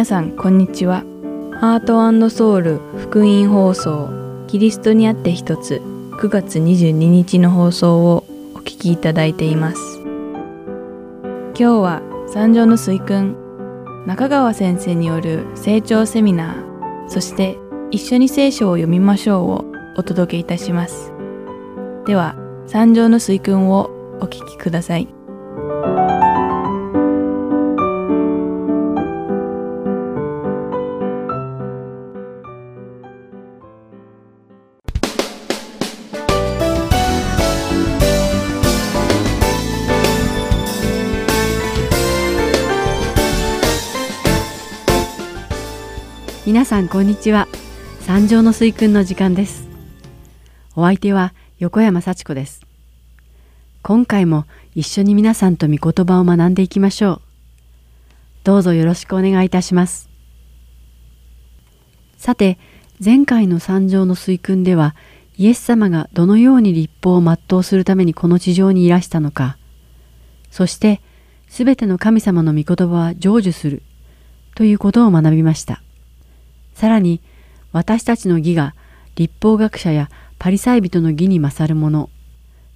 皆さんこんにちは。ハートソウル福音放送キリストにあって一つ9月22日の放送をお聞きいただいています。今日は三条の水訓中川先生による成長セミナーそして一緒に聖書を読みましょうをお届けいたします。では三条の水訓をお聞きください。さんこんにちは。三条の水訓の時間です。お相手は横山幸子です。今回も一緒に皆さんと御言葉を学んでいきましょう。どうぞよろしくお願いいたします。さて前回の三条の水訓ではイエス様がどのように立法を全うするためにこの地上にいらしたのかそしてすべての神様の御言葉は成就するということを学びました。さらに私たちの義が立法学者やパリサイ人の義に勝るもの。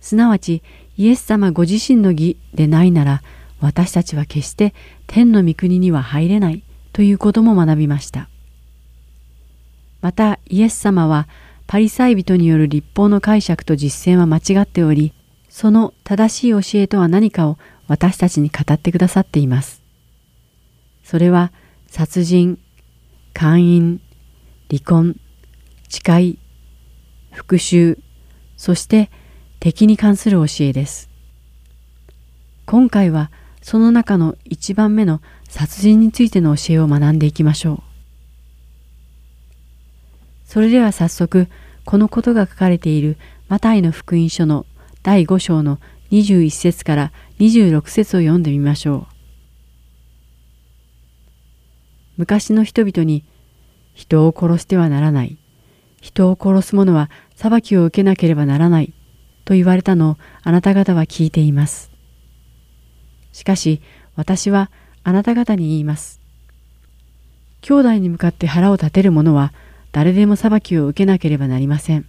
すなわちイエス様ご自身の義でないなら私たちは決して天の御国には入れないということも学びました。またイエス様はパリサイ人による立法の解釈と実践は間違っておりその正しい教えとは何かを私たちに語ってくださっています。それは殺人姦淫、離婚、誓い、復讐、そして敵に関する教えです。今回はその中の一番目の殺人についての教えを学んでいきましょう。それでは早速このことが書かれているマタイの福音書の第5章の21節から26節を読んでみましょう。昔の人々に人を殺してはならない。人を殺す者は裁きを受けなければならない。と言われたのをあなた方は聞いています。しかし私はあなた方に言います。兄弟に向かって腹を立てる者は誰でも裁きを受けなければなりません。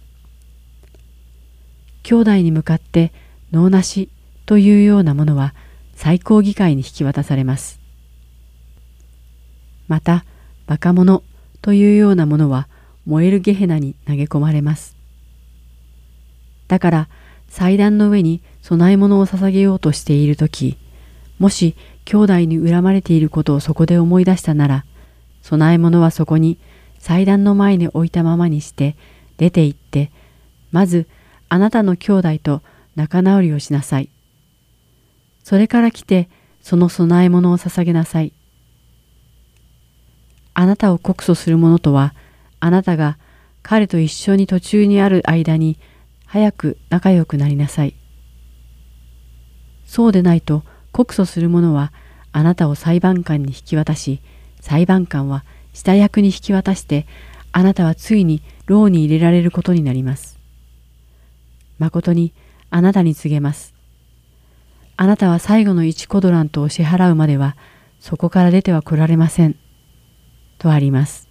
兄弟に向かって脳なしというようなものは最高議会に引き渡されます。また、バカ者というようなものは燃えるゲヘナに投げ込まれます。だから祭壇の上に供え物を捧げようとしている時もし兄弟に恨まれていることをそこで思い出したなら供え物はそこに祭壇の前に置いたままにして出て行ってまずあなたの兄弟と仲直りをしなさい。それから来てその供え物を捧げなさい。あなたを告訴する者とは、あなたが彼と一緒に途中にある間に早く仲良くなりなさい。そうでないと告訴する者はあなたを裁判官に引き渡し、裁判官は下役に引き渡して、あなたはついに牢に入れられることになります。誠にあなたに告げます。あなたは最後の一コドラントを支払うまでは、そこから出ては来られません。とあります。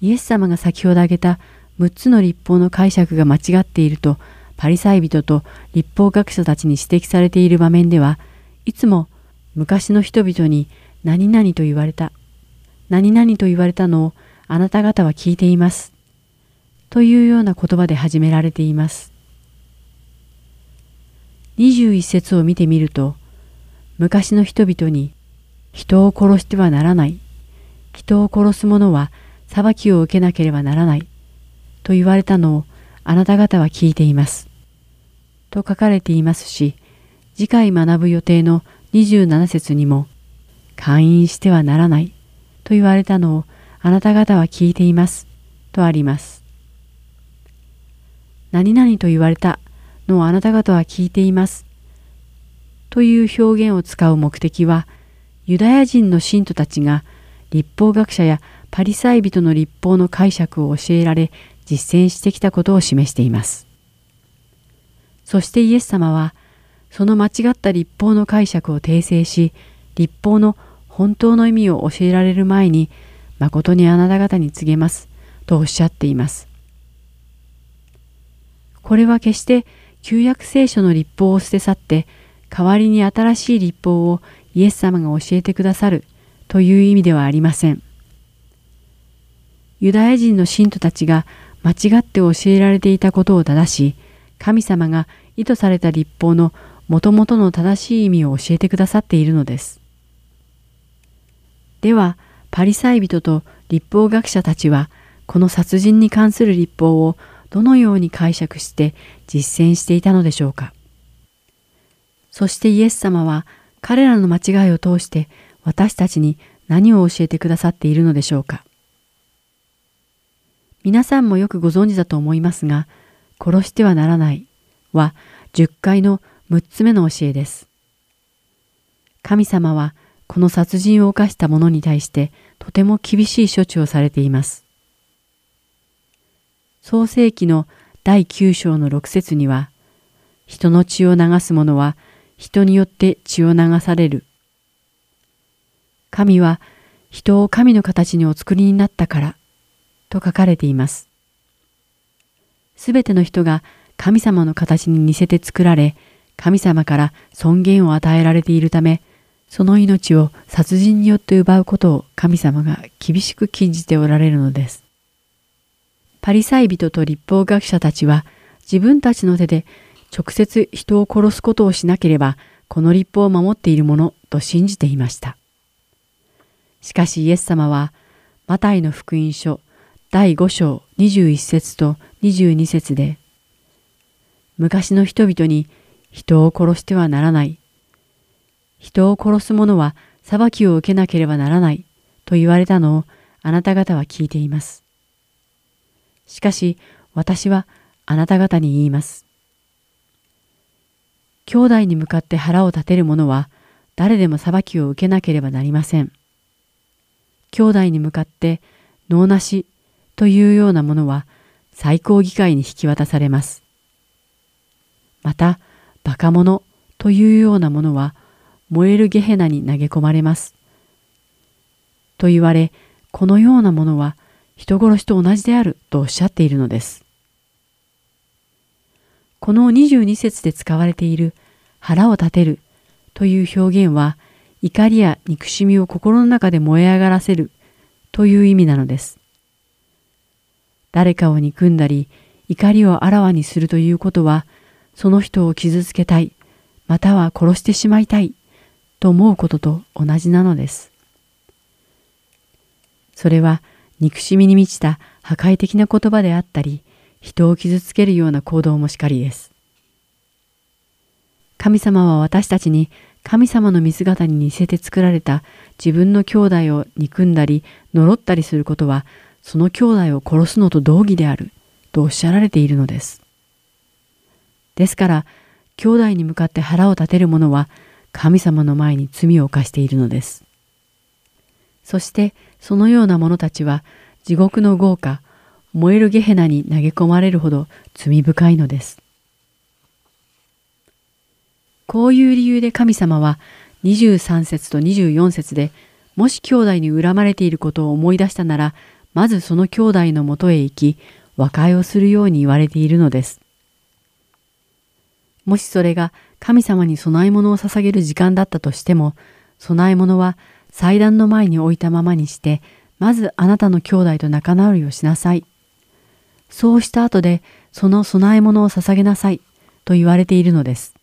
イエス様が先ほど挙げた6つの立法の解釈が間違っているとパリサイ人と立法学者たちに指摘されている場面ではいつも昔の人々に何々と言われた何々と言われたのをあなた方は聞いていますというような言葉で始められています。21節を見てみると昔の人々に人を殺してはならない。人を殺す者は裁きを受けなければならない。と言われたのをあなた方は聞いています。と書かれていますし、次回学ぶ予定の27節にも、勧誘してはならない。と言われたのをあなた方は聞いています。とあります。何々と言われたのをあなた方は聞いています。という表現を使う目的は、ユダヤ人の信徒たちが立法学者やパリサイ人の立法の解釈を教えられ実践してきたことを示しています。そしてイエス様はその間違った立法の解釈を訂正し立法の本当の意味を教えられる前に誠にあなた方に告げますとおっしゃっています。これは決して旧約聖書の立法を捨て去って代わりに新しい立法をイエス様が教えてくださるという意味ではありません。ユダヤ人の信徒たちが間違って教えられていたことを正し、神様が意図された立法のもともとの正しい意味を教えてくださっているのです。では、パリサイ人と立法学者たちは、この殺人に関する立法をどのように解釈して実践していたのでしょうか。そしてイエス様は彼らの間違いを通して私たちに何を教えてくださっているのでしょうか。皆さんもよくご存知だと思いますが、殺してはならないは10回の6つ目の教えです。神様はこの殺人を犯した者に対してとても厳しい処置をされています。創世記の第9章の6節には、人の血を流す者は人によって血を流される。神は人を神の形にお作りになったからと書かれています。すべての人が神様の形に似せて作られ、神様から尊厳を与えられているため、その命を殺人によって奪うことを神様が厳しく禁じておられるのです。パリサイ人と立法学者たちは自分たちの手で直接人を殺すことをしなければこの立法を守っているものと信じていました。しかしイエス様はマタイの福音書第5章21節と22節で昔の人々に人を殺してはならない。人を殺す者は裁きを受けなければならないと言われたのをあなた方は聞いています。しかし私はあなた方に言います。兄弟に向かって腹を立てる者は誰でも裁きを受けなければなりません。兄弟に向かって脳なしというようなものは最高議会に引き渡されます。また、バカ者というようなものは燃えるゲヘナに投げ込まれます。と言われ、このようなものは人殺しと同じであるとおっしゃっているのです。この22節で使われている腹を立てるという表現は怒りや憎しみを心の中で燃え上がらせるという意味なのです。誰かを憎んだり怒りをあらわにするということはその人を傷つけたいまたは殺してしまいたいと思うことと同じなのです。それは憎しみに満ちた破壊的な言葉であったり人を傷つけるような行動もしかりです。神様は私たちに神様の見姿に似せて作られた自分の兄弟を憎んだり呪ったりすることはその兄弟を殺すのと同義であるとおっしゃられているのです。ですから兄弟に向かって腹を立てる者は神様の前に罪を犯しているのです。そしてそのような者たちは地獄の豪華燃えるゲヘナに投げ込まれるほど罪深いのです。こういう理由で神様は23節と24節でもし兄弟に恨まれていることを思い出したならまずその兄弟のもとへ行き和解をするように言われているのです。もしそれが神様に供え物を捧げる時間だったとしても供え物は祭壇の前に置いたままにしてまずあなたの兄弟と仲直りをしなさい。そうした後でその供え物を捧げなさいと言われているのです。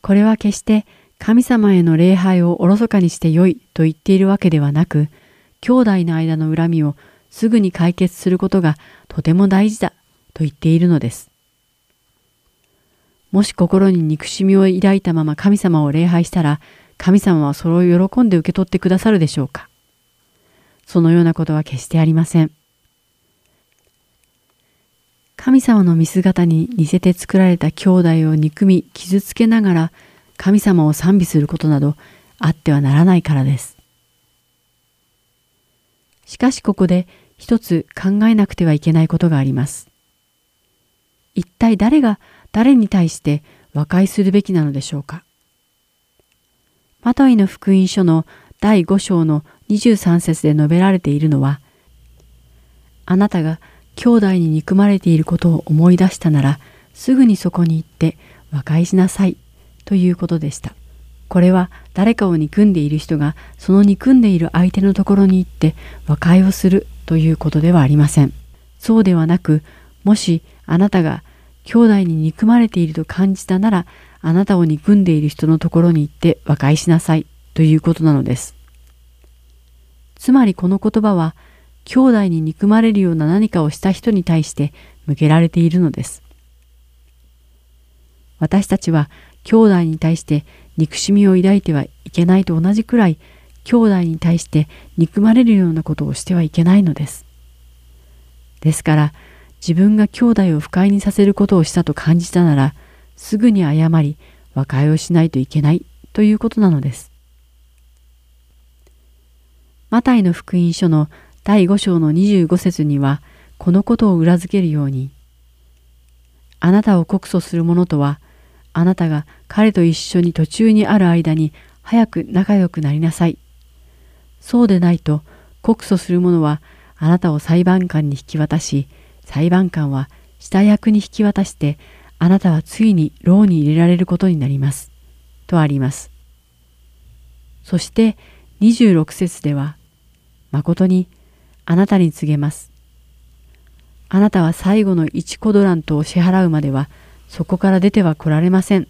これは決して神様への礼拝をおろそかにしてよいと言っているわけではなく、兄弟の間の恨みをすぐに解決することがとても大事だと言っているのです。もし心に憎しみを抱いたまま神様を礼拝したら、神様はそれを喜んで受け取ってくださるでしょうか。そのようなことは決してありません。神様の見姿に似せて作られた兄弟を憎み傷つけながら神様を賛美することなどあってはならないからです。しかしここで一つ考えなくてはいけないことがあります。一体誰が誰に対して和解するべきなのでしょうか。マトイの福音書の第5章の23節で述べられているのは、あなたが兄弟に憎まれていることを思い出したなら、すぐにそこに行って和解しなさいということでした。これは誰かを憎んでいる人がその憎んでいる相手のところに行って和解をするということではありません。そうではなく、もしあなたが兄弟に憎まれていると感じたなら、あなたを憎んでいる人のところに行って和解しなさいということなのです。つまりこの言葉は、兄弟に憎まれるような何かをした人に対して向けられているのです。私たちは兄弟に対して憎しみを抱いてはいけないと同じくらい兄弟に対して憎まれるようなことをしてはいけないのです。ですから自分が兄弟を不快にさせることをしたと感じたならすぐに謝り和解をしないといけないということなのです。マタイの福音書の第5章の25節にはこのことを裏付けるようにあなたを告訴する者とはあなたが彼と一緒に途中にある間に早く仲良くなりなさい。そうでないと告訴する者はあなたを裁判官に引き渡し、裁判官は下役に引き渡して、あなたはついに牢に入れられることになります。とあります。そして26節では、誠にあなたに告げます。あなたは最後の1コドラントを支払うまではそこから出ては来られません。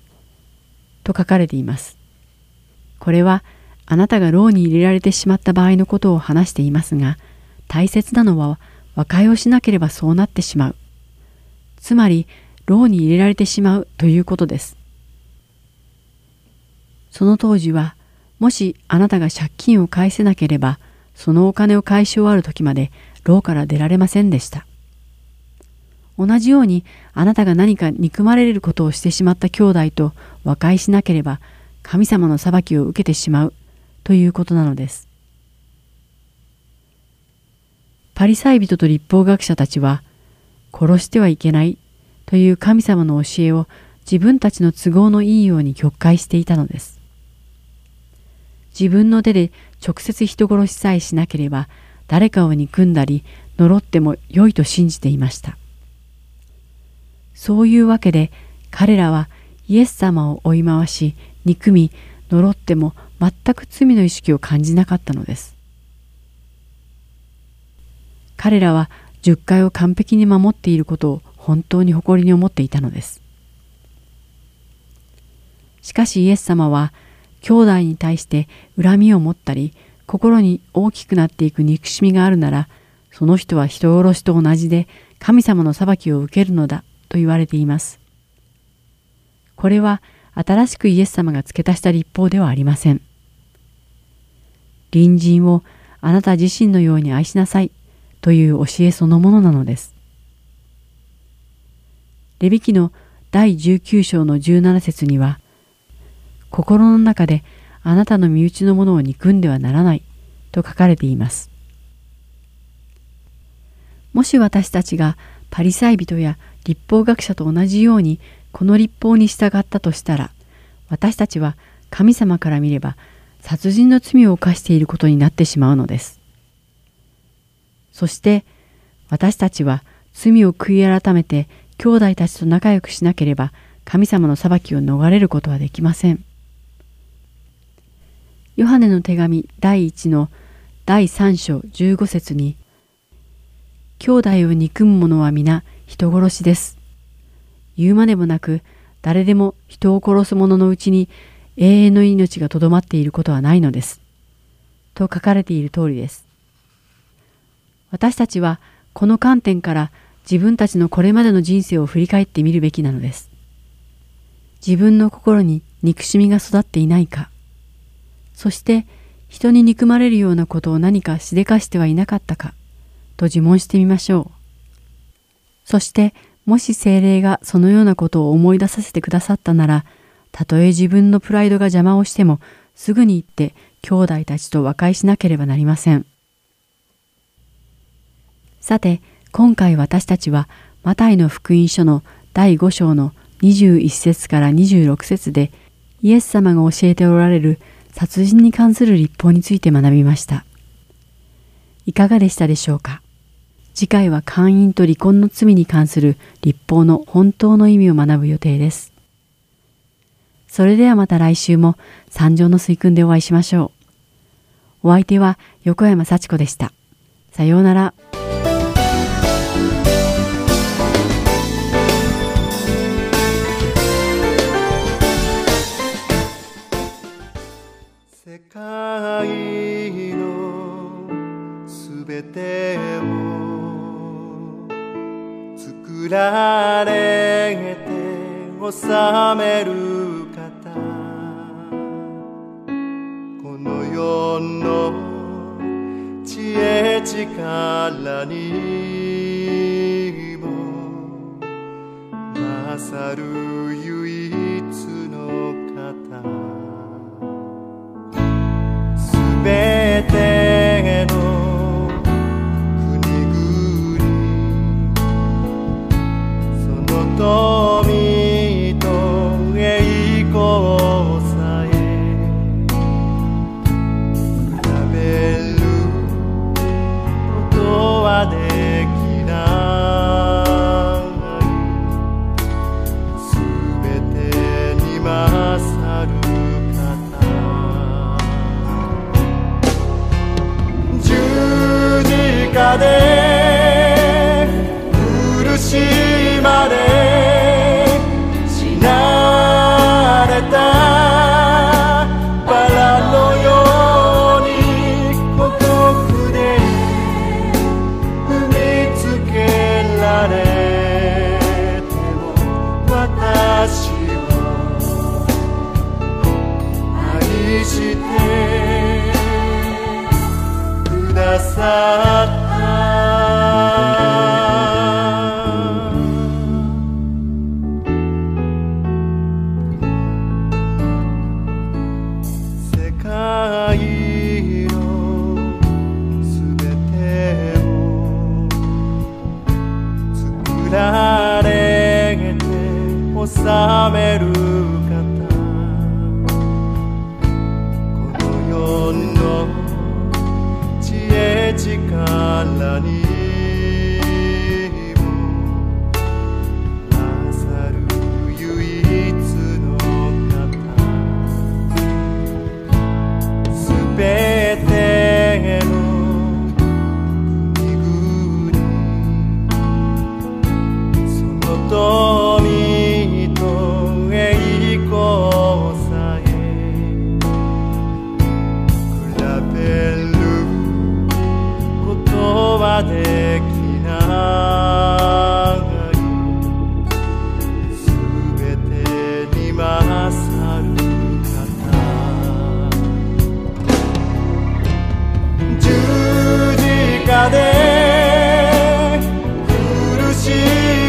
と書かれています。これはあなたが牢に入れられてしまった場合のことを話していますが、大切なのは和解をしなければそうなってしまう。つまり、牢に入れられてしまうということです。その当時は、もしあなたが借金を返せなければ、そのお金を返し終わる時まで牢から出られませんでした。同じようにあなたが何か憎まれることをしてしまった兄弟と和解しなければ神様の裁きを受けてしまうということなのです。パリサイ人と立法学者たちは殺してはいけないという神様の教えを自分たちの都合のいいように曲解していたのです。自分の手で直接人殺しさえしなければ誰かを憎んだり呪っても良いと信じていました。そういうわけで彼らはイエス様を追い回し憎み呪っても全く罪の意識を感じなかったのです。彼らは十回を完璧に守っていることを本当に誇りに思っていたのです。しかしイエス様は兄弟に対して恨みを持ったり心に大きくなっていく憎しみがあるならその人は人殺しと同じで神様の裁きを受けるのだと言われています。これは新しくイエス様が付け足した立法ではありません。隣人をあなた自身のように愛しなさいという教えそのものなのです。レビ記の第19章の17節には、心の中であなたの身内のものを憎んではならないと書かれています。もし私たちがパリサイ人や立法学者と同じようにこの立法に従ったとしたら私たちは神様から見れば殺人の罪を犯していることになってしまうのです。そして私たちは罪を悔い改めて兄弟たちと仲良くしなければ神様の裁きを逃れることはできません。ヨハネの手紙第1の第3章15節に兄弟を憎む者は皆人殺しです。言うまでもなく、誰でも人を殺す者のうちに永遠の命がとどまっていることはないのです。と書かれている通りです。私たちはこの観点から自分たちのこれまでの人生を振り返ってみるべきなのです。自分の心に憎しみが育っていないか、そして人に憎まれるようなことを何かしでかしてはいなかったか、と自問してみましょう。そしてもし精霊がそのようなことを思い出させてくださったなら、たとえ自分のプライドが邪魔をしても、すぐに行って兄弟たちと和解しなければなりません。さて、今回私たちは、マタイの福音書の第5章の21節から26節で、イエス様が教えておられる殺人に関する立法について学びました。いかがでしたでしょうか？次回は姦淫と離婚の罪に関する立法の本当の意味を学ぶ予定です。それではまた来週も三条の水訓でお会いしましょう。お相手は横山幸子でした。さようなら。作られて治める方。この世の知恵力にも勝る唯一の方。すべて々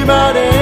続い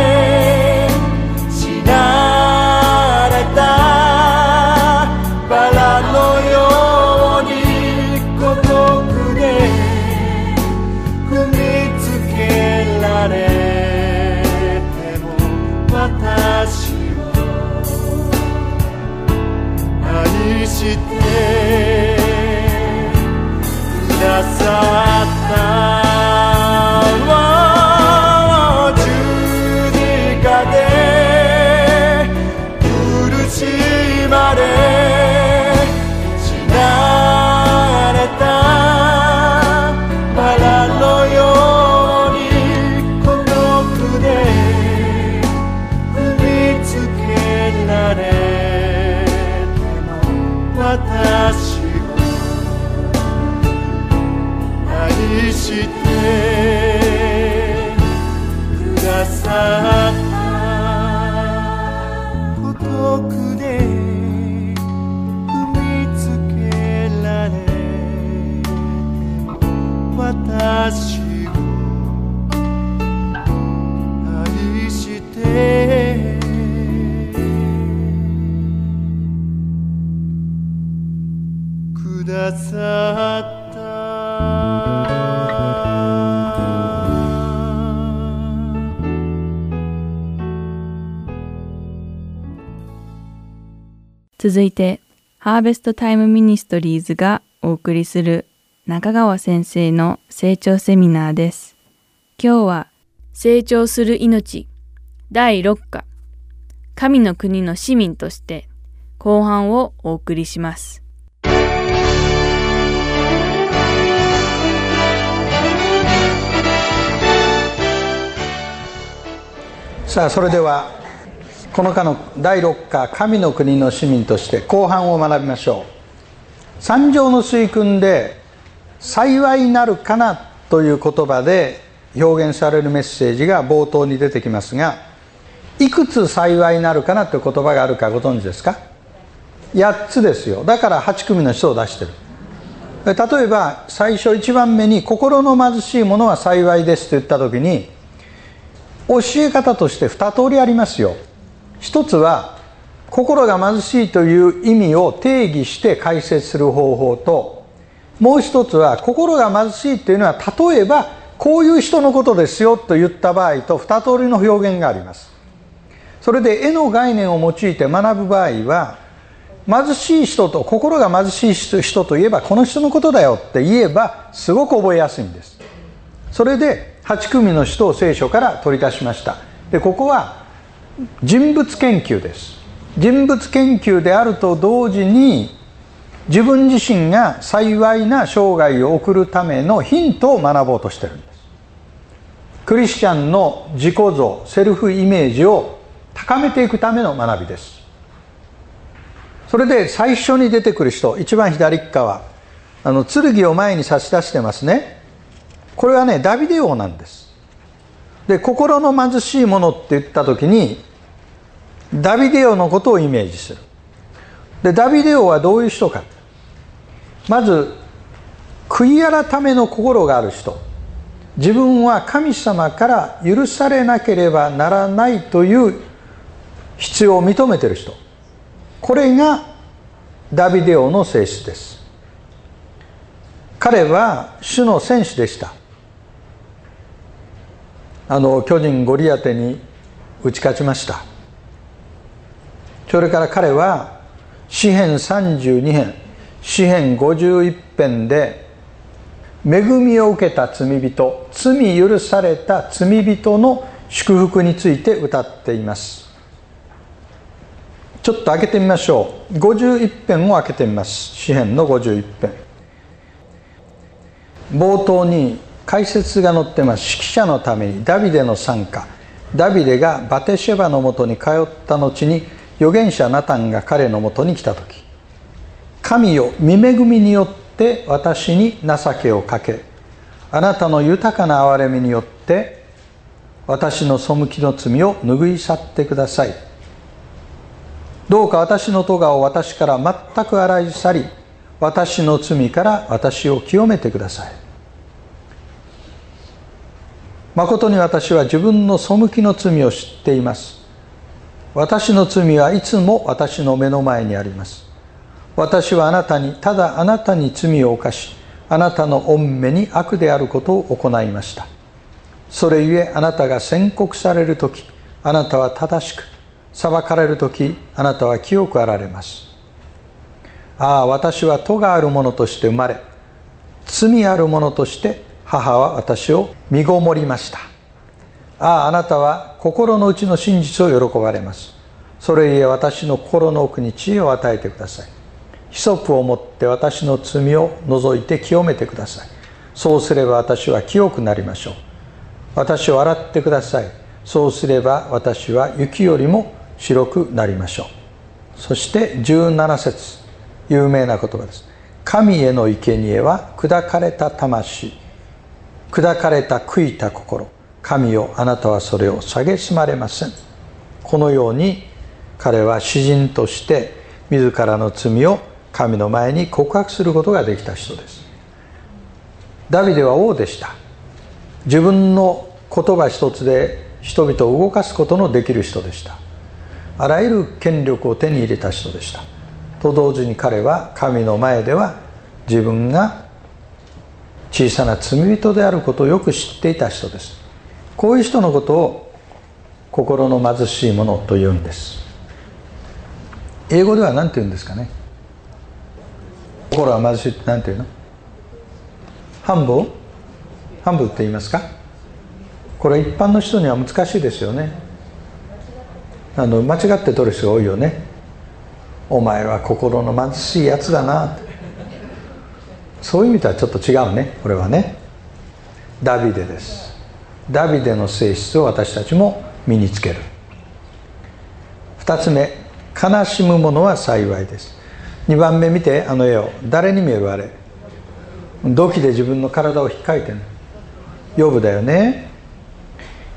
ハーベストタイムミニストリーズがお送りする中川先生の成長セミナーです。今日は成長する命第6課神の国の市民として後半をお送りします。さあそれではこの課の第6課神の国の市民として後半を学びましょう。三条の水訓で幸いなるかなという言葉で表現されるメッセージが冒頭に出てきますがいくつ幸いなるかなという言葉があるかご存知ですか？8つですよ。だから8組の人を出してる。例えば最初1番目に心の貧しいものは幸いですと言った時に教え方として2通りありますよ。一つは心が貧しいという意味を定義して解説する方法ともう一つは心が貧しいというのは例えばこういう人のことですよと言った場合と2通りの表現があります。それで絵の概念を用いて学ぶ場合は貧しい人と心が貧しい人といえばこの人のことだよって言えばすごく覚えやすいんです。それで8組の人を聖書から取り出しました。でここは人物研究です。人物研究であると同時に自分自身が幸いな生涯を送るためのヒントを学ぼうとしてるんです。クリスチャンの自己像セルフイメージを高めていくための学びです。それで最初に出てくる人一番左側あの剣を前に差し出してますね。これはねダビデ王なんです。で心の貧しいものって言った時にダビデ王のことをイメージする。でダビデ王はどういう人か。まず悔い改めの心がある人。自分は神様から許されなければならないという必要を認めてる人。これがダビデ王の性質です。彼は主の戦士でした。あの巨人ゴリアテに打ち勝ちました。それから彼は詩編32編詩編51編で恵みを受けた罪人罪許された罪人の祝福について歌っています。ちょっと開けてみましょう。51編を開けてみます。詩編の51編。冒頭に解説が載ってます。指揮者のためにダビデの参加。ダビデがバテシェバのもとに通った後に預言者ナタンが彼のもとに来た時。神よ見恵みによって私に情けをかけ。あなたの豊かな憐れみによって私の背きの罪を拭い去ってください。どうか私の咎を私から全く洗い去り私の罪から私を清めてください。誠に私は自分の背きの罪を知っています。私の罪はいつも私の目の前にあります。私はあなたにただあなたに罪を犯しあなたの御目に悪であることを行いました。それゆえあなたが宣告される時あなたは正しく裁かれる時あなたは清くあられます。ああ私は戸がある者として生まれ罪ある者として母は私を身ごもりました。あああなたは心の内の真実を喜ばれます。それゆえ私の心の奥に知恵を与えてください。ヒソプを持って私の罪を除いて清めてください。そうすれば私は清くなりましょう。私を洗ってください。そうすれば私は雪よりも白くなりましょう。そして17節有名な言葉です。神への生贄は砕かれた魂。砕かれた悔いた心。神よあなたはそれを蔑まれません。このように彼は詩人として自らの罪を神の前に告白することができた人です。ダビデは王でした。自分の言葉一つで人々を動かすことのできる人でした。あらゆる権力を手に入れた人でした。と同時に彼は神の前では自分が小さな罪人であることをよく知っていた人です。こういう人のことを心の貧しい者というんです。英語では何て言うんですかね？心は貧しいって何て言うの？半分半分って言いますか？これ一般の人には難しいですよね。あの間違って取る人が多いよね。お前は心の貧しいやつだな。そういう意味とはちょっと違うねこれはね。ダビデです。ダビデの性質を私たちも身につける。2つ目悲しむ者は幸いです。2番目見てあの絵を。誰に見えるあれ？土器で自分の体を引っかいてるヨブだよね。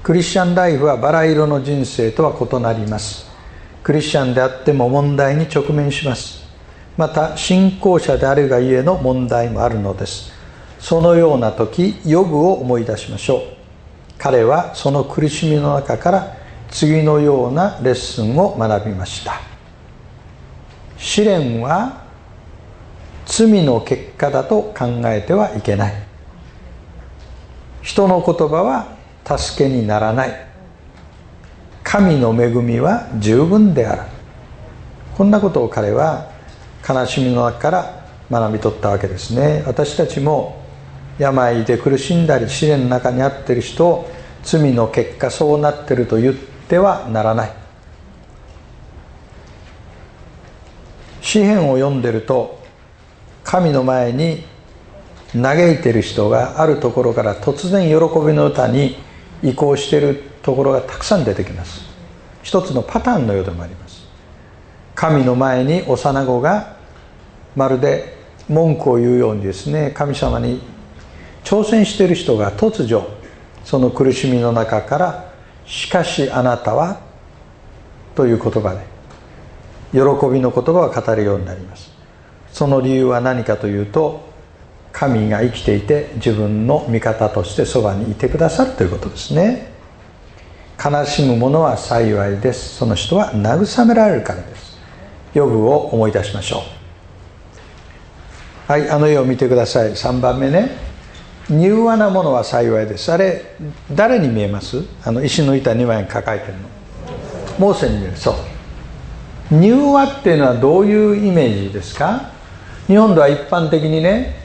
クリスチャンライフはバラ色の人生とは異なります。クリスチャンであっても問題に直面します。また信仰者であるがゆえの問題もあるのです。そのような時ヨブを思い出しましょう。彼はその苦しみの中から次のようなレッスンを学びました。試練は罪の結果だと考えてはいけない。人の言葉は助けにならない。神の恵みは十分である。こんなことを彼は悲しみの中から学び取ったわけですね。私たちも病で苦しんだり試練の中にあってる人を罪の結果そうなってると言ってはならない。詩篇を読んでると神の前に嘆いてる人があるところから突然喜びの歌に移行してるところがたくさん出てきます。一つのパターンのようでもあります。神の前に幼子がまるで文句を言うようにですね神様に挑戦している人が突如その苦しみの中から「しかしあなたは」という言葉で喜びの言葉を語るようになります。その理由は何かというと神が生きていて自分の味方としてそばにいてくださるということですね。悲しむ者は幸いです。その人は慰められるからです。予部を思い出しましょう。はいあの絵を見てください。3番目ね。柔和なものは幸いです。あれ誰に見えます？あの石の板2枚抱えてるの。モーセに見える。そう。柔和っていうのはどういうイメージですか？日本では一般的にね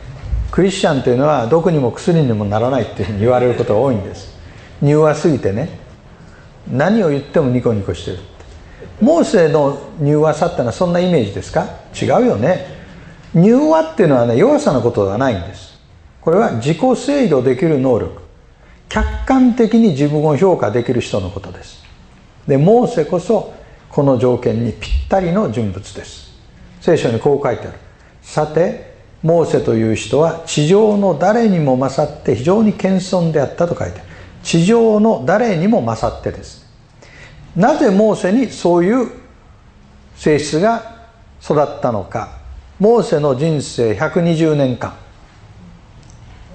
クリスチャンというのは毒にも薬にもならないっていうふうに言われることが多いんです。柔和すぎてね。何を言ってもニコニコしてる。モーセの柔和さってのはそんなイメージですか？違うよね。柔和っていうのはね弱さのことではないんです。これは自己制御できる能力。客観的に自分を評価できる人のことです。でモーセこそこの条件にぴったりの人物です。聖書にこう書いてある。さてモーセという人は地上の誰にも勝って非常に謙遜であったと書いてある。地上の誰にも勝ってです。なぜモーセにそういう性質が育ったのか。モーセの人生120年間。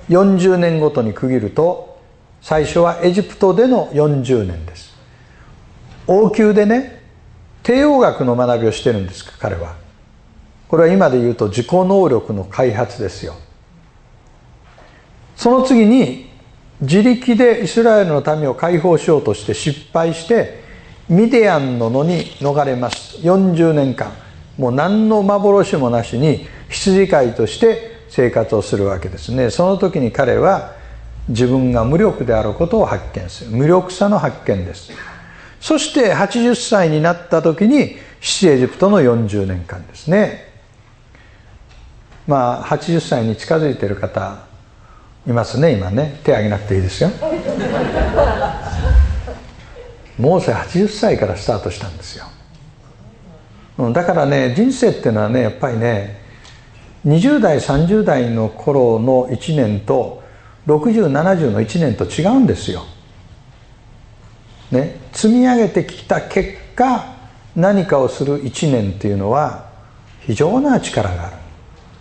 40年ごとに区切ると最初はエジプトでの40年です。王宮でね帝王学の学びをしてるんです彼は。これは今で言うと自己能力の開発ですよ。その次に自力でイスラエルの民を解放しようとして失敗してミディアンの野に逃れます。40年間。もう何の幻もなしに羊飼いとして生活をするわけですね。その時に彼は自分が無力であることを発見する。無力さの発見です。そして80歳になった時に七エジプトの40年間ですね。まあ80歳に近づいてる方いますね今ね。手挙げなくていいですよ。モーセ80歳からスタートしたんですよだからね人生っていうのはねやっぱりね20代30代の頃の1年と6070の1年と違うんですよ。ね、積み上げてきた結果何かをする1年っていうのは非常な力がある。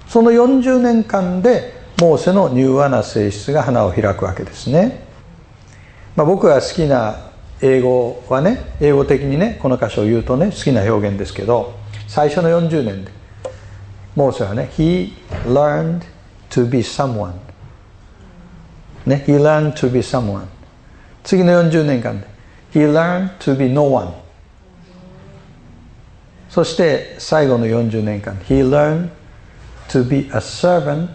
その40年間でモーセの柔和な性質が花を開くわけですね、まあ、僕が好きな英語はね英語的にねこの箇所を言うとね好きな表現ですけど最初の40年でモーセはね He learned to be someone ね He learned to be someone 次の40年間で He learned to be no one そして最後の40年間 He learned to be a servant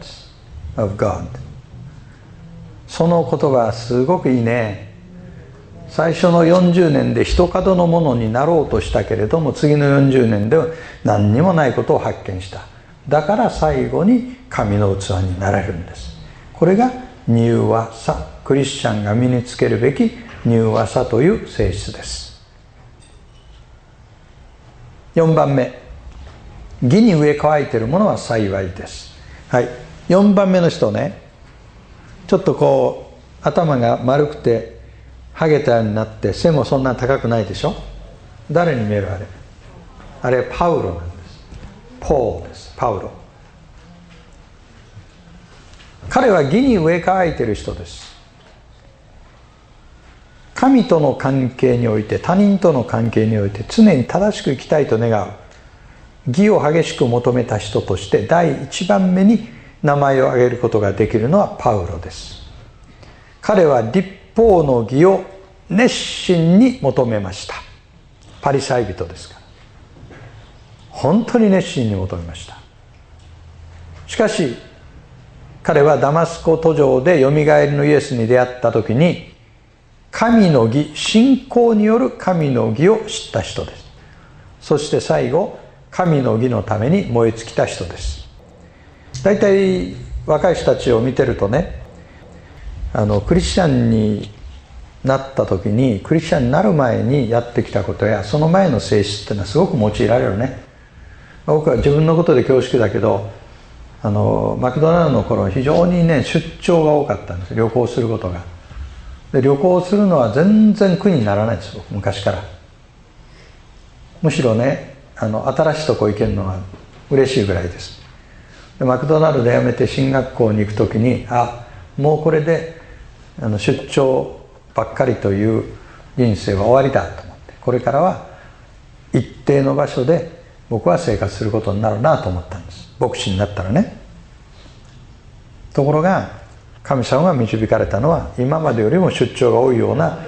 of God その言葉すごくいいね最初の40年で一角のものになろうとしたけれども次の40年では何にもないことを発見した。だから最後に神の器になれるんです。これが柔和さクリスチャンが身につけるべき柔和さという性質です。4番目。義に植え乾いているものは幸いです。はい。4番目の人ね。ちょっとこう頭が丸くてハゲたようになって背もそんな高くないでしょ？誰に見えるあれ？あれパウロなんです。ポーです。パウロ。彼は義に植え替えてる人です。神との関係において他人との関係において常に正しく生きたいと願う。義を激しく求めた人として第一番目に名前を挙げることができるのはパウロです。彼は立法の義を熱心に求めました。パリサイ人ですから。本当に熱心に求めました。しかし彼はダマスコ途上でよみがえりのイエスに出会った時に神の義信仰による神の義を知った人です。そして最後神の義のために燃え尽きた人です。大体若い人たちを見てるとねあのクリスチャンになった時にクリスチャンになる前にやってきたことやその前の性質っていうのはすごく用いられるね。僕は自分のことで恐縮だけどあのマクドナルドの頃非常にね出張が多かったんです。旅行することが。で旅行するのは全然苦にならないんです僕昔から。むしろねあの新しいとこ行けるのは嬉しいぐらいです。でマクドナルド辞めて進学校に行く時にあもうこれであの出張ばっかりという人生は終わりだと思ってこれからは一定の場所で僕は生活することになるなと思ったんです。牧師になったらね。ところが神様が導かれたのは今までよりも出張が多いような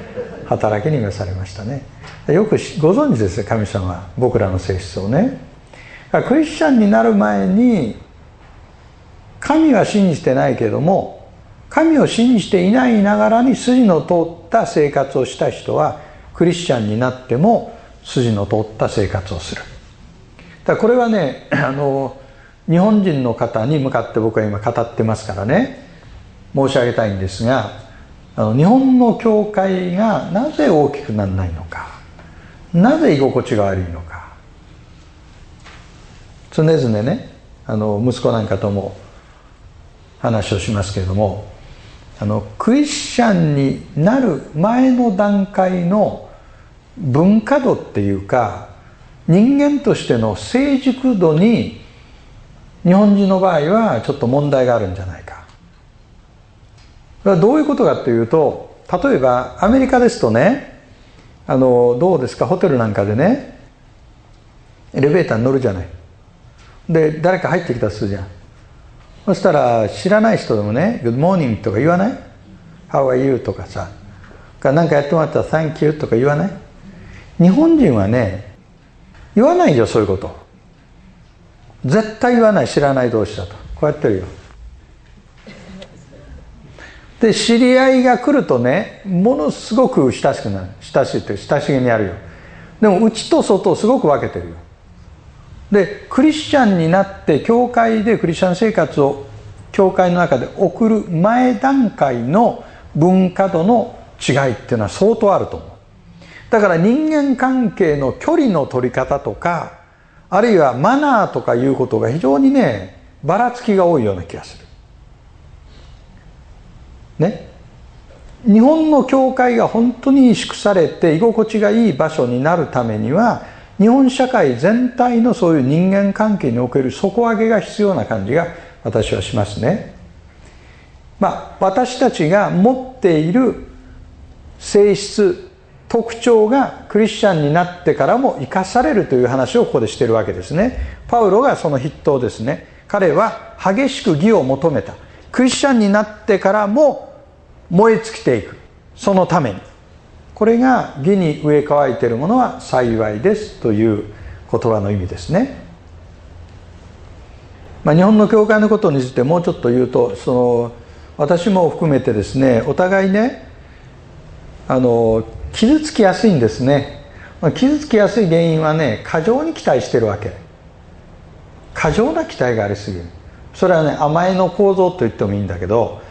働きに召されましたね。よくご存知ですよ神様は僕らの性質をね。クリスチャンになる前に神は信じてないけども神を信じていないながらに筋の通った生活をした人はクリスチャンになっても筋の通った生活をする。だこれはねあの日本人の方に向かって僕は今語ってますからね。申し上げたいんですがあの日本の教会がなぜ大きくならないのかなぜ居心地が悪いのか。常々ねあの息子なんかとも話をしますけれどもあのクリスチャンになる前の段階の文化度っていうか人間としての成熟度に日本人の場合はちょっと問題があるんじゃないか。どういうことかというと例えばアメリカですとねあのどうですかホテルなんかでねエレベーターに乗るじゃない。で誰か入ってきたとするじゃん。そしたら知らない人でもね「Good morning」とか言わない「How are you」とかさ。何かやってもらったら「Thank you」とか言わない？日本人はね言わないよそういうこと。絶対言わない。知らない同士だと。こうやってるよ。で知り合いが来るとねものすごく親しくなる。親しいって親しげにやるよ。でも内と外をすごく分けてるよ。でクリスチャンになって教会でクリスチャン生活を教会の中で送る前段階の文化度の違いっていうのは相当あると思う。だから人間関係の距離の取り方とかあるいはマナーとかいうことが非常にねばらつきが多いような気がする。ね。日本の教会が本当に祝されて居心地がいい場所になるためには日本社会全体のそういう人間関係における底上げが必要な感じが私はしますね。まあ私たちが持っている性質特徴がクリスチャンになってからも生かされるという話をここでしてるわけですね。パウロがその筆頭ですね。彼は激しく義を求めた。クリスチャンになってからも燃え尽きていく。そのために。これが義に植え替えているものは幸いですという言葉の意味ですね。まあ、日本の教会のことについてもうちょっと言うとその私も含めてですねお互いねあの傷つきやすいんですね、ま、傷つきやすい原因はね過剰に期待してるわけ。過剰な期待がありすぎる。それはね甘えの構造と言ってもいいんだけど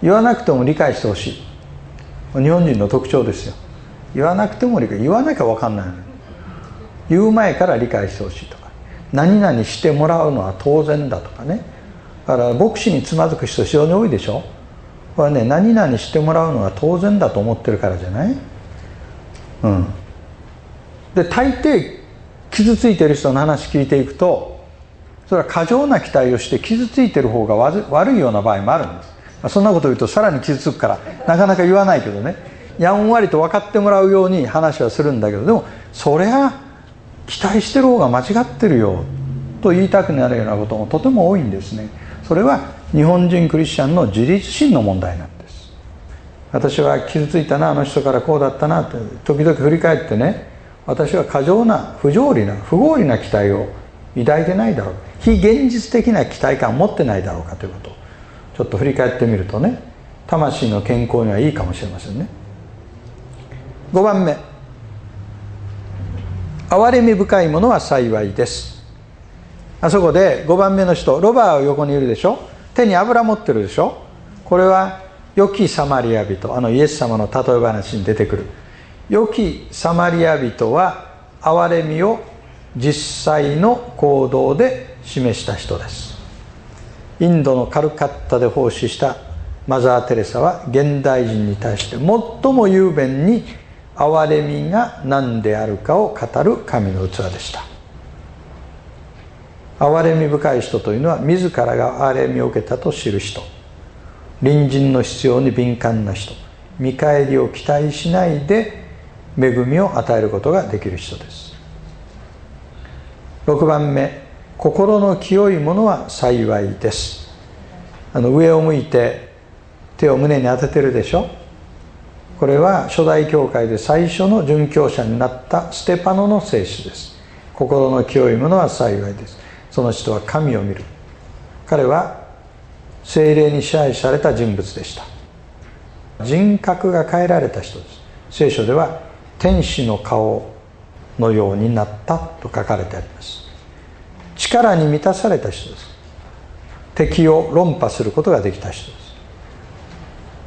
言わなくても理解してほしい。日本人の特徴ですよ。言わなくても理解言わなきゃ分かんないの言う前から理解してほしいとか。何々してもらうのは当然だとかね。だから牧師につまずく人非常に多いでしょ。これはね何々してもらうのは当然だと思ってるからじゃない？うん。で大抵傷ついてる人の話聞いていくとそれは過剰な期待をして傷ついてる方が悪いような場合もあるんです。そんなこと言うとさらに傷つくからなかなか言わないけどね。やんわりと分かってもらうように話はするんだけどでもそりゃ期待してる方が間違ってるよと言いたくなるようなこともとても多いんですね。それは日本人クリスチャンの自立心の問題なんです。私は傷ついたなあの人からこうだったなって時々振り返ってね。私は過剰な不条理な不合理な期待を抱いてないだろう。非現実的な期待感を持ってないだろうかということをちょっと振り返ってみるとね魂の健康にはいいかもしれませんね。5番目。憐れみ深いものは幸いです。あそこで5番目の人ロバーを横にいるでしょ？手に油持ってるでしょ？これは良きサマリア人あのイエス様の例え話に出てくる。良きサマリア人は憐れみを実際の行動で示した人です。インドのカルカッタで奉仕したマザー・テレサは現代人に対して最も雄弁に憐れみが何であるかを語る神の器でした。憐れみ深い人というのは自らが憐れみを受けたと知る人。隣人の必要に敏感な人。見返りを期待しないで恵みを与えることができる人です。6番目。心の清いものは幸いです。あの上を向いて手を胸に当ててるでしょ？これは初代教会で最初の殉教者になったステパノの聖書です。心の清いものは幸いです。その人は神を見る。彼は精霊に支配された人物でした。人格が変えられた人です。聖書では天使の顔のようになったと書かれてあります。力に満たされた人です。敵を論破することができた人です。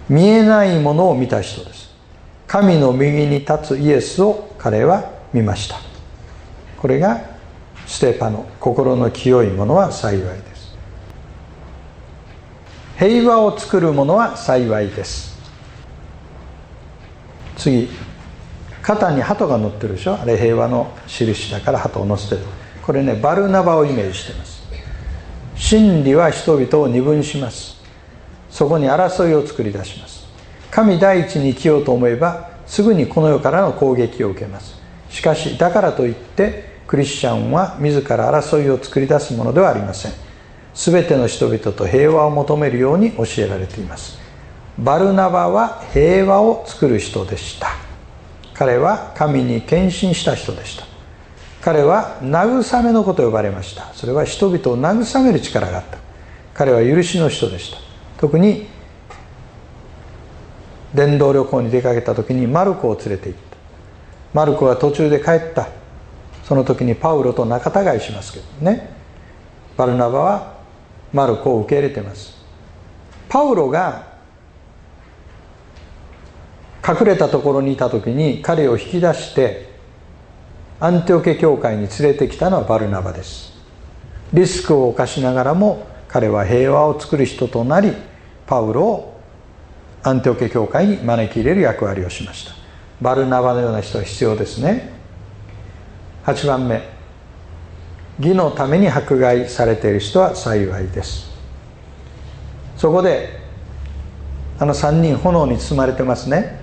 見えないものを見た人です。神の右に立つイエスを彼は見ました。これがステパの心の清いものは幸いです。平和を作るものは幸いです。次肩に鳩が乗ってるでしょ？あれ平和の印だから鳩を乗せてる。これねバルナバをイメージしてます。真理は人々を二分します。そこに争いを作り出します。神第一に生きようと思えばすぐにこの世からの攻撃を受けます。しかしだからといってクリスチャンは自ら争いを作り出すものではありません。全ての人々と平和を求めるように教えられています。バルナバは平和を作る人でした。彼は神に献身した人でした。彼は慰めのこと呼ばれました。それは人々を慰める力があった。彼は許しの人でした。特に伝道旅行に出かけた時にマルコを連れて行った。マルコが途中で帰った。その時にパウロと仲違いしますけどね。バルナバはマルコを受け入れてます。パウロが隠れたところにいた時に彼を引き出してアンテオケ教会に連れてきたのはバルナバです。リスクを冒しながらも彼は平和を作る人となりパウロをアンテオケ教会に招き入れる役割をしました。バルナバのような人は必要ですね。8番目。義のために迫害されている人は幸いです。そこであの3人炎に包まれてますね。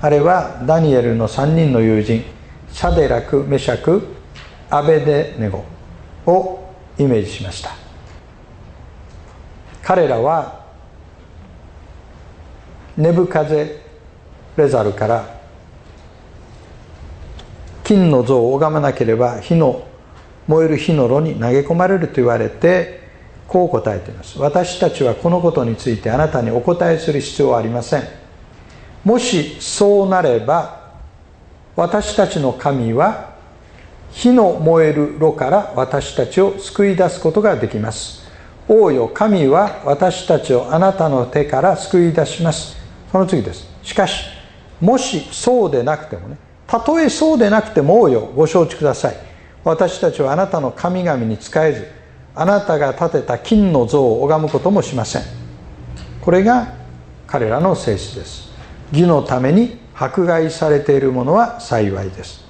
あれはダニエルの3人の友人シャデラクメシャクアベデネゴをイメージしました。彼らはネブカゼレザルから金の像を拝まなければ火の燃える火の炉に投げ込まれると言われてこう答えています。私たちはこのことについてあなたにお答えする必要はありません。もしそうなれば私たちの神は火の燃える炉から私たちを救い出すことができます。王よ神は私たちをあなたの手から救い出します。その次です。しかしもしそうでなくてもねたとえそうでなくてもよご承知ください。私たちはあなたの神々に仕えずあなたが建てた金の像を拝むこともしません。これが彼らの性質です。義のために迫害されているものは幸いです。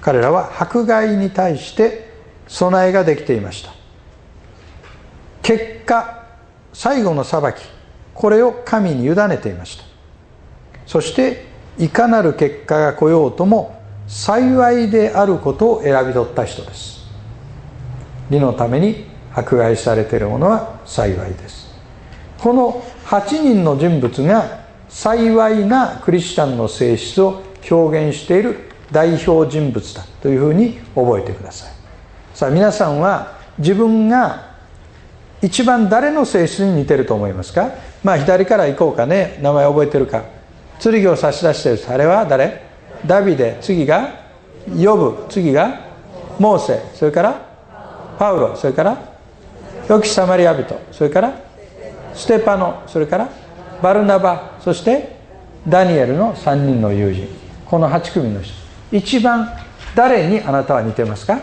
彼らは迫害に対して備えができていました。結果最後の裁きこれを神に委ねていました。そしていかなる結果が来ようとも幸いであることを選び取った人です。義のために迫害されているものは幸いです。この8人の人物が幸いなクリスチャンの性質を表現している代表人物だというふうに覚えてください。さあ皆さんは自分が一番誰の性質に似てると思いますか？まあ左から行こうかね。名前覚えてるか？剣を差し出してる。あれは誰？ダビデ。次がヨブ。次がモーセ。それからパウロ。それから良きサマリア人。それからステパノ。それからバルナバ。そしてダニエルの3人の友人。この8組の人。一番誰にあなたは似てますか？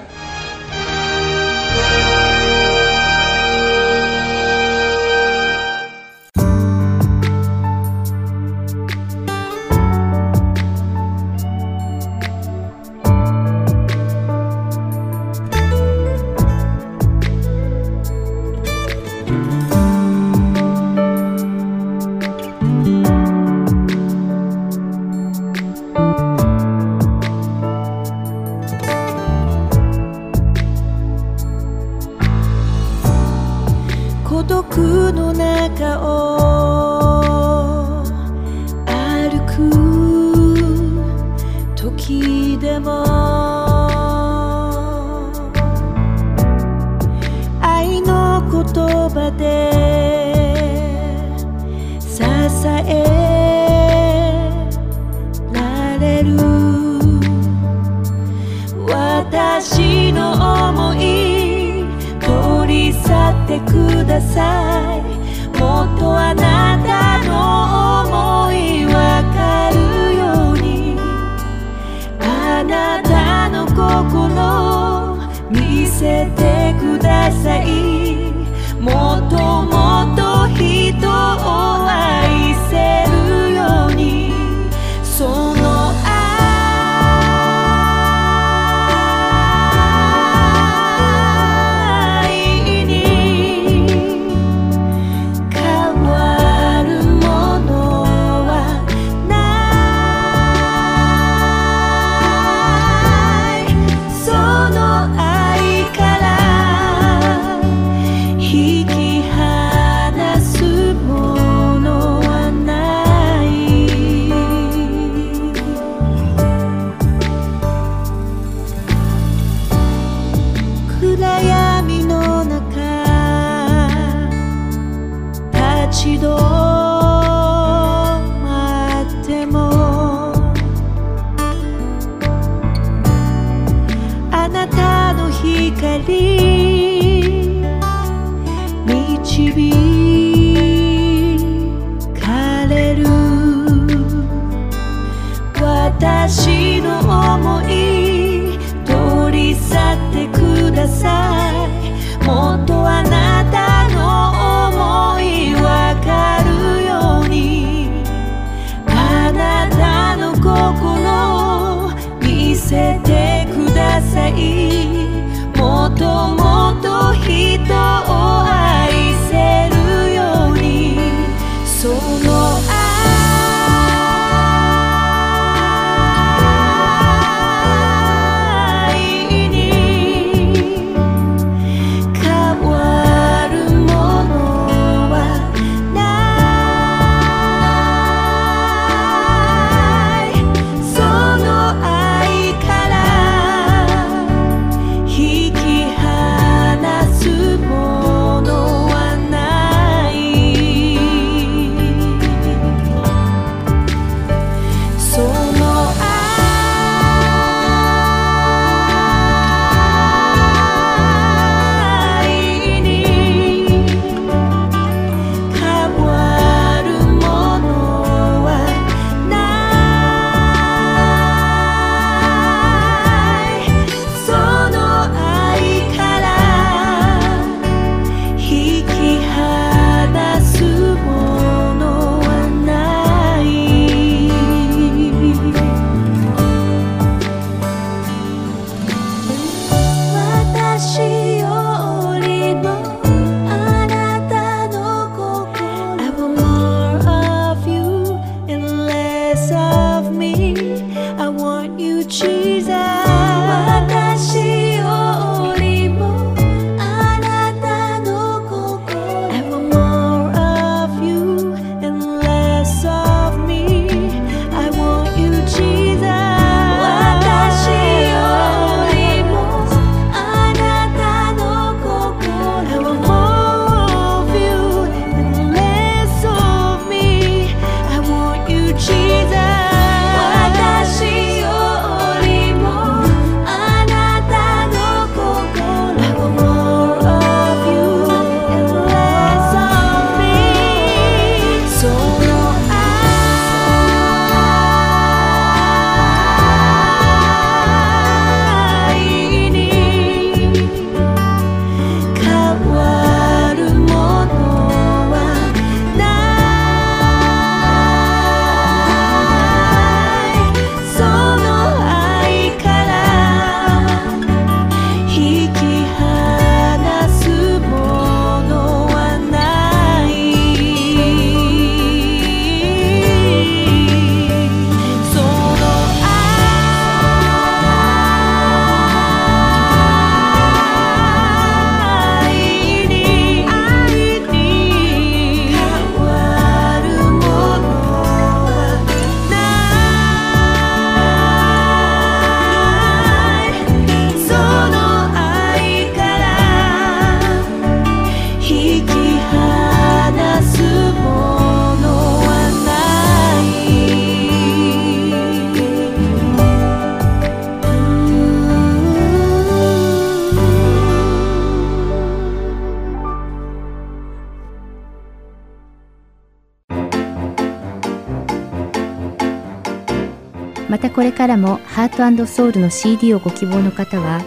からもハートソウルの CD をご希望の方は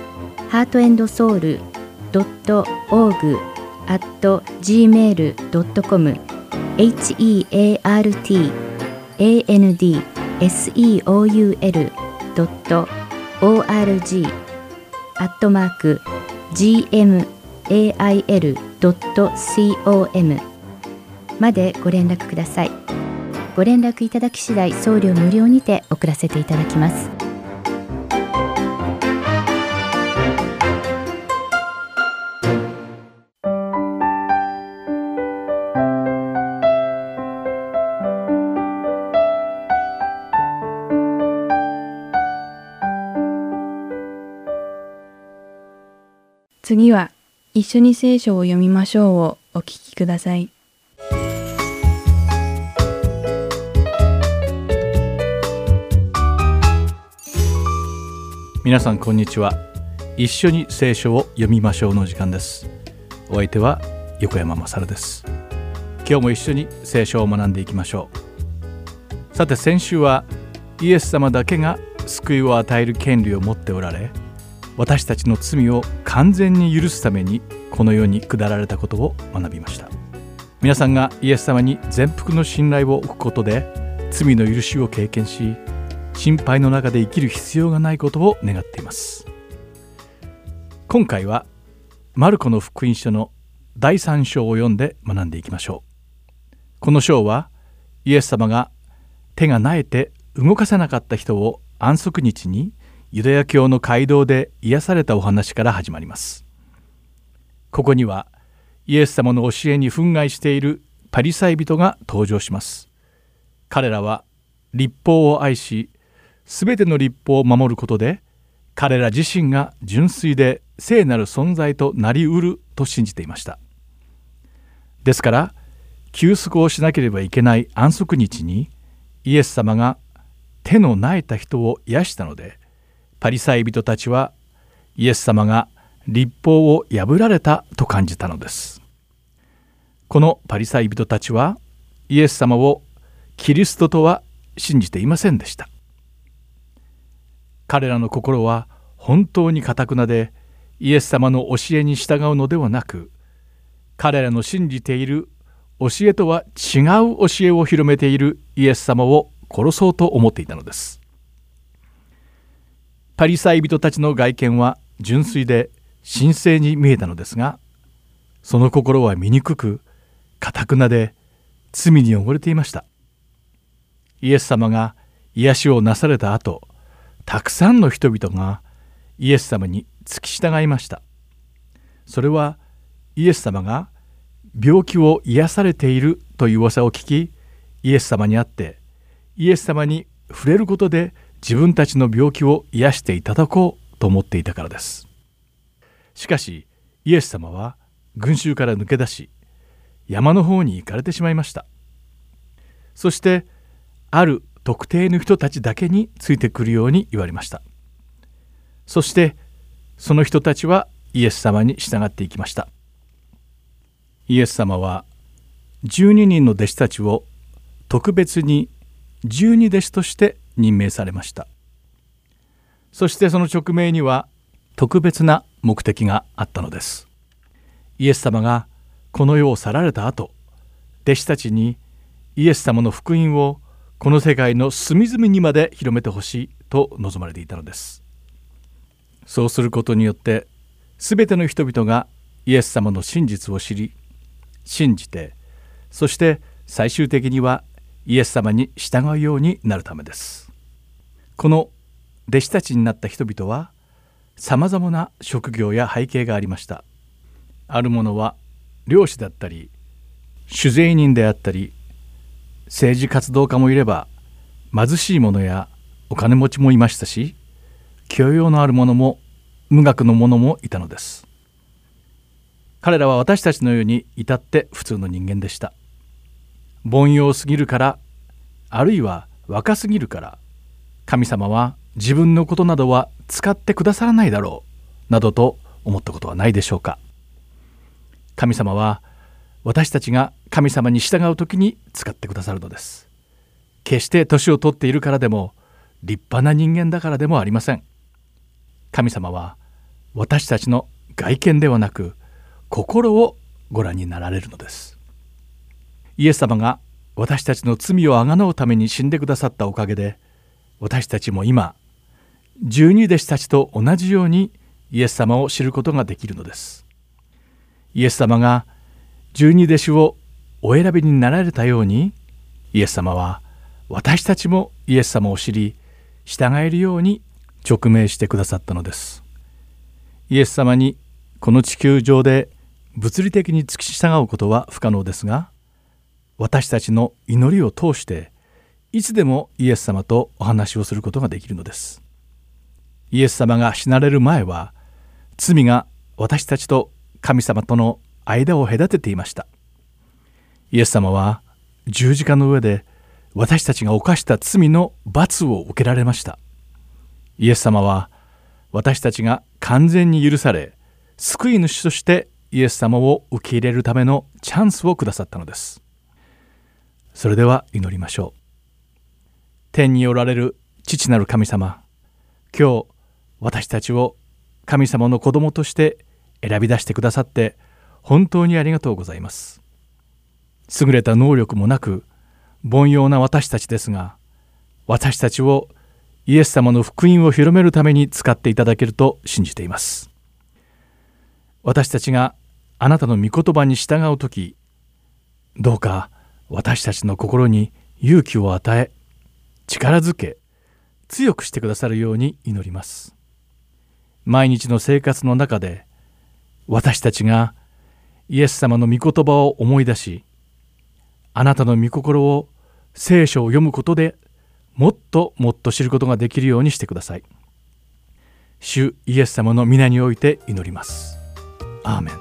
heartandsoul.org at gmail.com heartandseoul.org アットマーク gmail.com までご連絡ください。ご連絡いただき次第送料無料にて送らせていただきます。次は一緒に聖書を読みましょうをお聞きください。皆さんこんにちは。一緒に聖書を読みましょうの時間です。お相手は横山まさるです。今日も一緒に聖書を学んでいきましょう。さて先週はイエス様だけが救いを与える権利を持っておられ私たちの罪を完全に許すためにこの世に下られたことを学びました皆さんがイエス様に全幅の信頼を置くことで罪の許しを経験し心配の中で生きる必要がないことを願っています。今回はマルコの福音書の第3章を読んで学んでいきましょう。この章はイエス様が手がなえて動かせなかった人を安息日にユダヤ教の街道で癒されたお話から始まります。ここにはイエス様の教えに憤慨しているパリサイ人が登場します。彼らは立法を愛しすべての立法を守ることで彼ら自身が純粋で聖なる存在となりうると信じていました。ですから休息をしなければいけない安息日にイエス様が手の苗えた人を癒したのでパリサイ人たちはイエス様が立法を破られたと感じたのです。このパリサイ人たちはイエス様をキリストとは信じていませんでした。彼らの心は本当にかたくなでイエス様の教えに従うのではなく彼らの信じている教えとは違う教えを広めているイエス様を殺そうと思っていたのです。パリサイ人たちの外見は純粋で神聖に見えたのですがその心は醜くかたくなで罪に汚れていました。イエス様が癒しをなされた後たくさんの人々がイエス様に付き従いました。それはイエス様が病気を癒されているという噂を聞きイエス様に会ってイエス様に触れることで自分たちの病気を癒していただこうと思っていたからです。しかしイエス様は群衆から抜け出し山の方に行かれてしまいました。そしてある特定の人たちだけについてくるように言われました。そしてその人たちはイエス様に従っていきました。イエス様は12人の弟子たちを特別に十二弟子として任命されました。そしてその直命には特別な目的があったのです。イエス様がこの世を去られた後弟子たちにイエス様の福音をこの世界の隅々にまで広めてほしいと望まれていたのです。そうすることによって全ての人々がイエス様の真実を知り信じてそして最終的にはイエス様に従うようになるためです。この弟子たちになった人々はさまざまな職業や背景がありました。ある者は漁師だったり酒税人であったり政治活動家もいれば貧しい者やお金持ちもいましたし教養のある者も無学の者もいたのです。彼らは私たちのように至って普通の人間でした。凡庸すぎるからあるいは若すぎるから神様は自分のことなどは使ってくださらないだろうなどと思ったことはないでしょうか。神様は私たちが神様に従う時に使ってくださるのです。決して年を取っているからでも立派な人間だからでもありません。神様は私たちの外見ではなく心をご覧になられるのです。イエス様が私たちの罪をあがなうために死んでくださったおかげで私たちも今十二弟子たちと同じようにイエス様を知ることができるのです。イエス様が十二弟子をお選びになられたようにイエス様は私たちもイエス様を知り従えるように直命してくださったのです。イエス様にこの地球上で物理的に付き従うことは不可能ですが私たちの祈りを通していつでもイエス様とお話をすることができるのです。イエス様が死なれる前は罪が私たちと神様との間を隔てていました。イエス様は十字架の上で私たちが犯した罪の罰を受けられました。イエス様は私たちが完全に許され救い主としてイエス様を受け入れるためのチャンスをくださったのです。それでは祈りましょう。天におられる父なる神様今日私たちを神様の子供として選び出してくださって本当にありがとうございます。優れた能力もなく凡庸な私たちですが私たちをイエス様の福音を広めるために使っていただけると信じています。私たちがあなたの御言葉に従う時どうか私たちの心に勇気を与え力づけ強くしてくださるように祈ります。毎日の生活の中で私たちがイエス様の御言葉を思い出しあなたの御心を聖書を読むことでもっともっと知ることができるようにしてください。主イエス様の皆において祈ります。アーメン。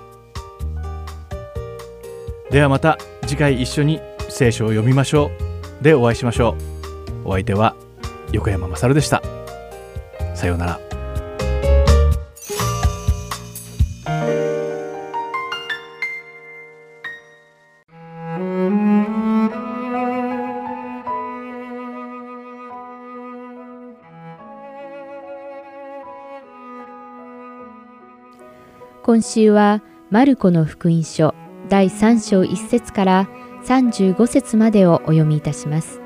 ではまた次回一緒に聖書を読みましょう。でお会いしましょう。お相手は横山勝でした。さようなら。今週はマルコの福音書第3章1節から35節までをお読みいたします。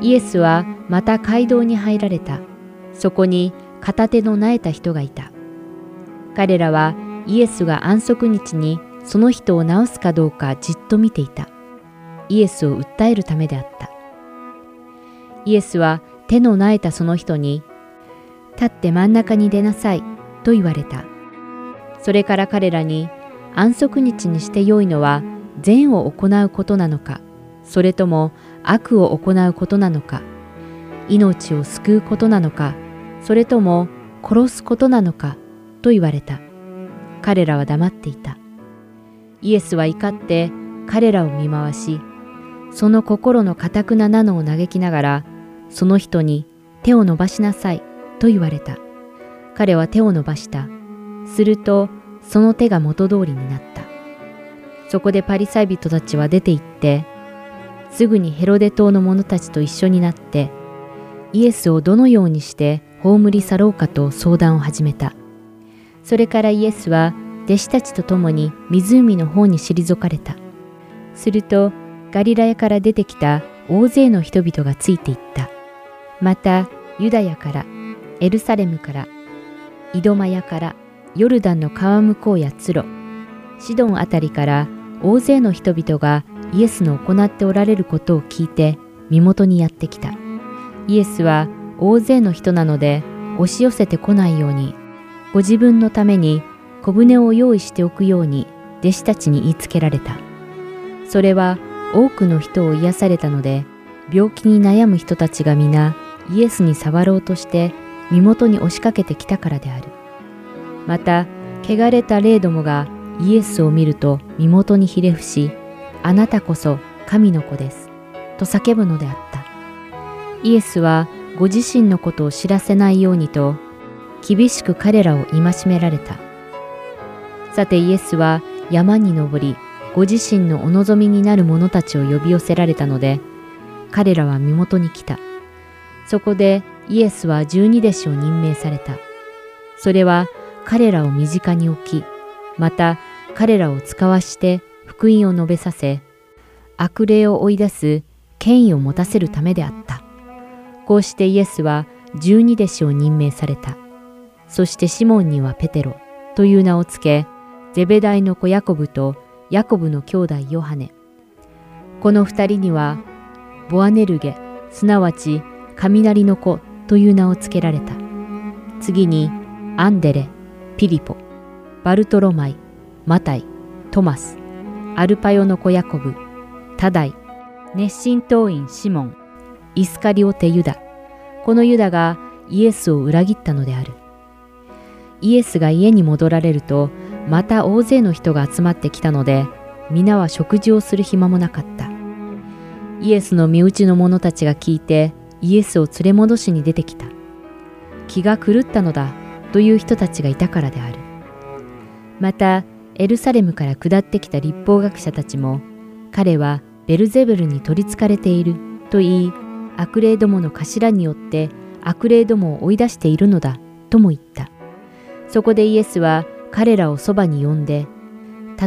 イエスはまた街道に入られた。そこに片手の苗えた人がいた。彼らはイエスが安息日にその人を治すかどうかじっと見ていた。イエスを訴えるためであった。イエスは手の苗えたその人に、立って真ん中に出なさいと言われた。それから彼らに安息日にして良いのは善を行うことなのか、それとも悪を行うことなのか、命を救うことなのか、それとも殺すことなのか、と言われた。彼らは黙っていた。イエスは怒って彼らを見回し、その心の堅くななのを嘆きながら、その人に手を伸ばしなさいと言われた。彼は手を伸ばした。するとその手が元通りになった。そこでパリサイ人たちは出て行って、すぐにヘロデ島の者たちと一緒になって、イエスをどのようにして葬り去ろうかと相談を始めた。それからイエスは弟子たちと共に湖の方に退かれた。するとガリラヤから出てきた大勢の人々がついていった。またユダヤからエルサレムからイドマヤからヨルダンの川向こうやツロ、シドンあたりから大勢の人々がイエスの行っておられることを聞いて身元にやってきた。イエスは大勢の人なので押し寄せてこないように、ご自分のために小舟を用意しておくように弟子たちに言いつけられた。それは多くの人を癒されたので、病気に悩む人たちが皆イエスに触ろうとして身元に押しかけてきたからである。また汚れた霊どもがイエスを見ると身元にひれ伏しあなたこそ神の子ですと叫ぶのであった。イエスはご自身のことを知らせないようにと厳しく彼らを戒められた。さてイエスは山に登りご自身のお望みになる者たちを呼び寄せられたので彼らは身元に来た。そこでイエスは十二弟子を任命された。それは彼らを身近に置き、また彼らを使わして福音を述べさせ、悪霊を追い出す権威を持たせるためであった。こうしてイエスは十二弟子を任命された。そしてシモンにはペテロという名をつけ、ゼベダイの子ヤコブとヤコブの兄弟ヨハネ。この二人には、ボアネルゲ、すなわち雷の子という名をつけられた。次に、アンデレ、ピリポ、バルトロマイ、マタイ、トマス、アルパヨの子ヤコブ、タダイ、熱心党員シモン、イスカリオテユダ。このユダがイエスを裏切ったのである。イエスが家に戻られると、また大勢の人が集まってきたので、皆は食事をする暇もなかった。イエスの身内の者たちが聞いて、イエスを連れ戻しに出てきた。気が狂ったのだという人たちがいたからである。また、エルサレムから下ってきた立法学者たちも、彼はベルゼブルに取りつかれていると言い、悪霊どもの頭によって悪霊どもを追い出しているのだとも言った。そこでイエスは彼らをそばに呼んで、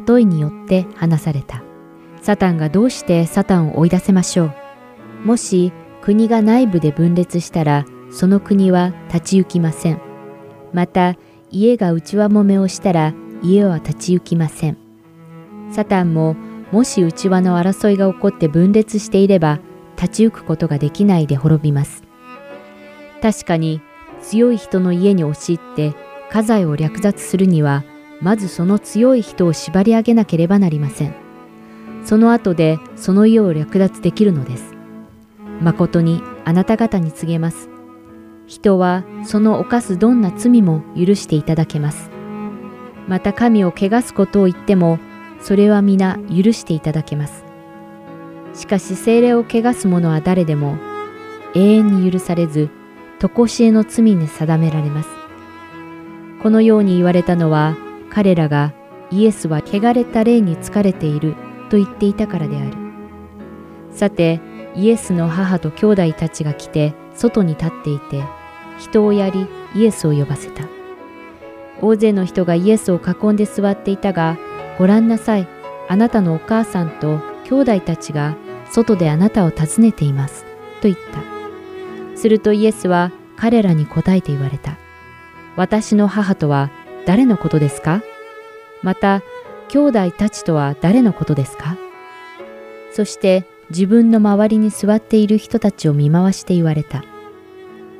例えによって話された。サタンがどうしてサタンを追い出せましょう。もし国が内部で分裂したら、その国は立ち行きません。また、家が内輪もめをしたら、家は立ち行きません。サタンも、もし内輪の争いが起こって分裂していれば、立ち行くことができないで滅びます。確かに、強い人の家に押し入って家財を略奪するには、まずその強い人を縛り上げなければなりません。その後でその家を略奪できるのです。誠にあなた方に告げます。人はその犯すどんな罪も許していただけます。また神を汚すことを言っても、それは皆許していただけます。しかし精霊を汚す者は誰でも永遠に許されず、とこしえの罪に定められます。このように言われたのは、彼らがイエスは汚れた霊に疲れていると言っていたからである。さて、イエスの母と兄弟たちが来て外に立っていて、人をやりイエスを呼ばせた。大勢の人がイエスを囲んで座っていたが、ご覧なさい、あなたのお母さんと兄弟たちが外であなたを訪ねています。と言った。するとイエスは彼らに答えて言われた。私の母とは誰のことですか？また、兄弟たちとは誰のことですか？そして自分の周りに座っている人たちを見回して言われた。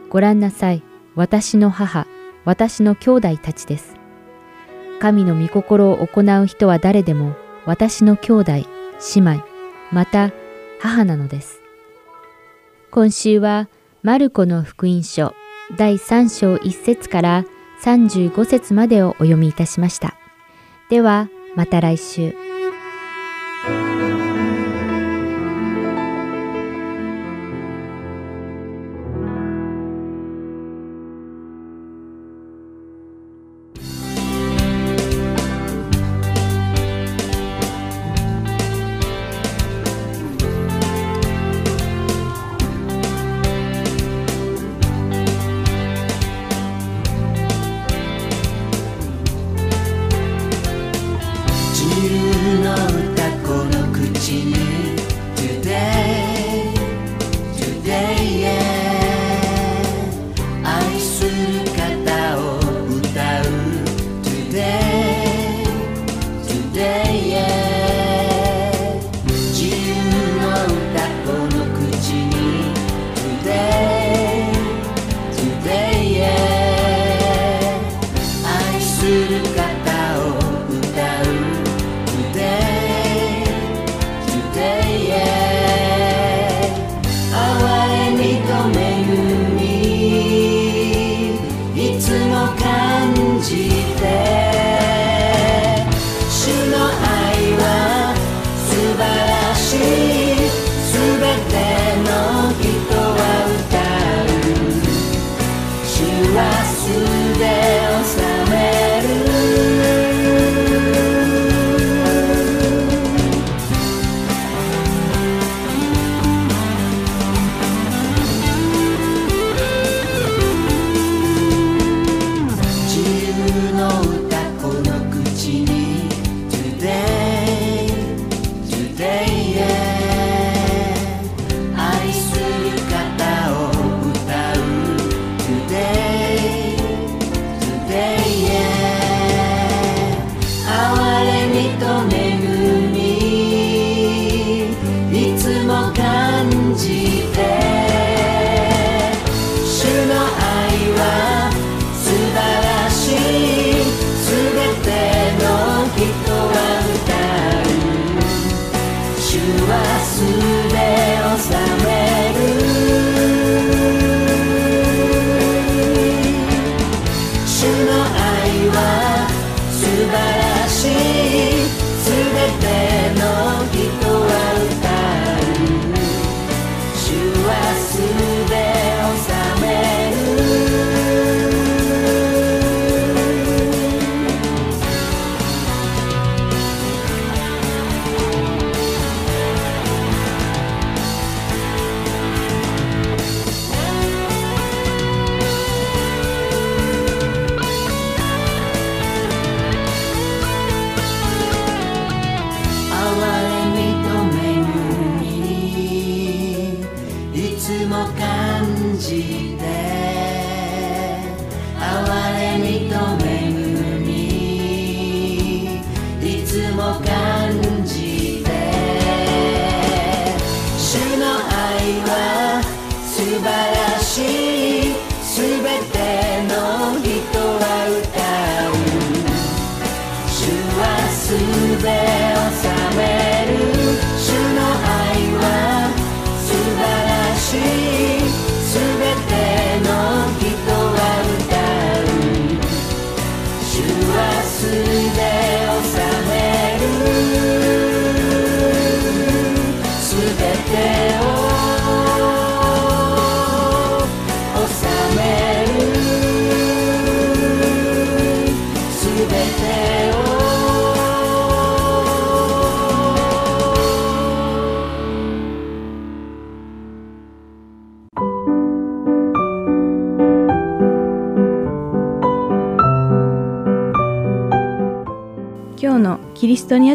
ご覧なさい、私の母、私の兄弟たちです。神の御心を行う人は誰でも私の兄弟、姉妹、また母なのです。今週はマルコの福音書第3章1節から35節までをお読みいたしました。では、また来週。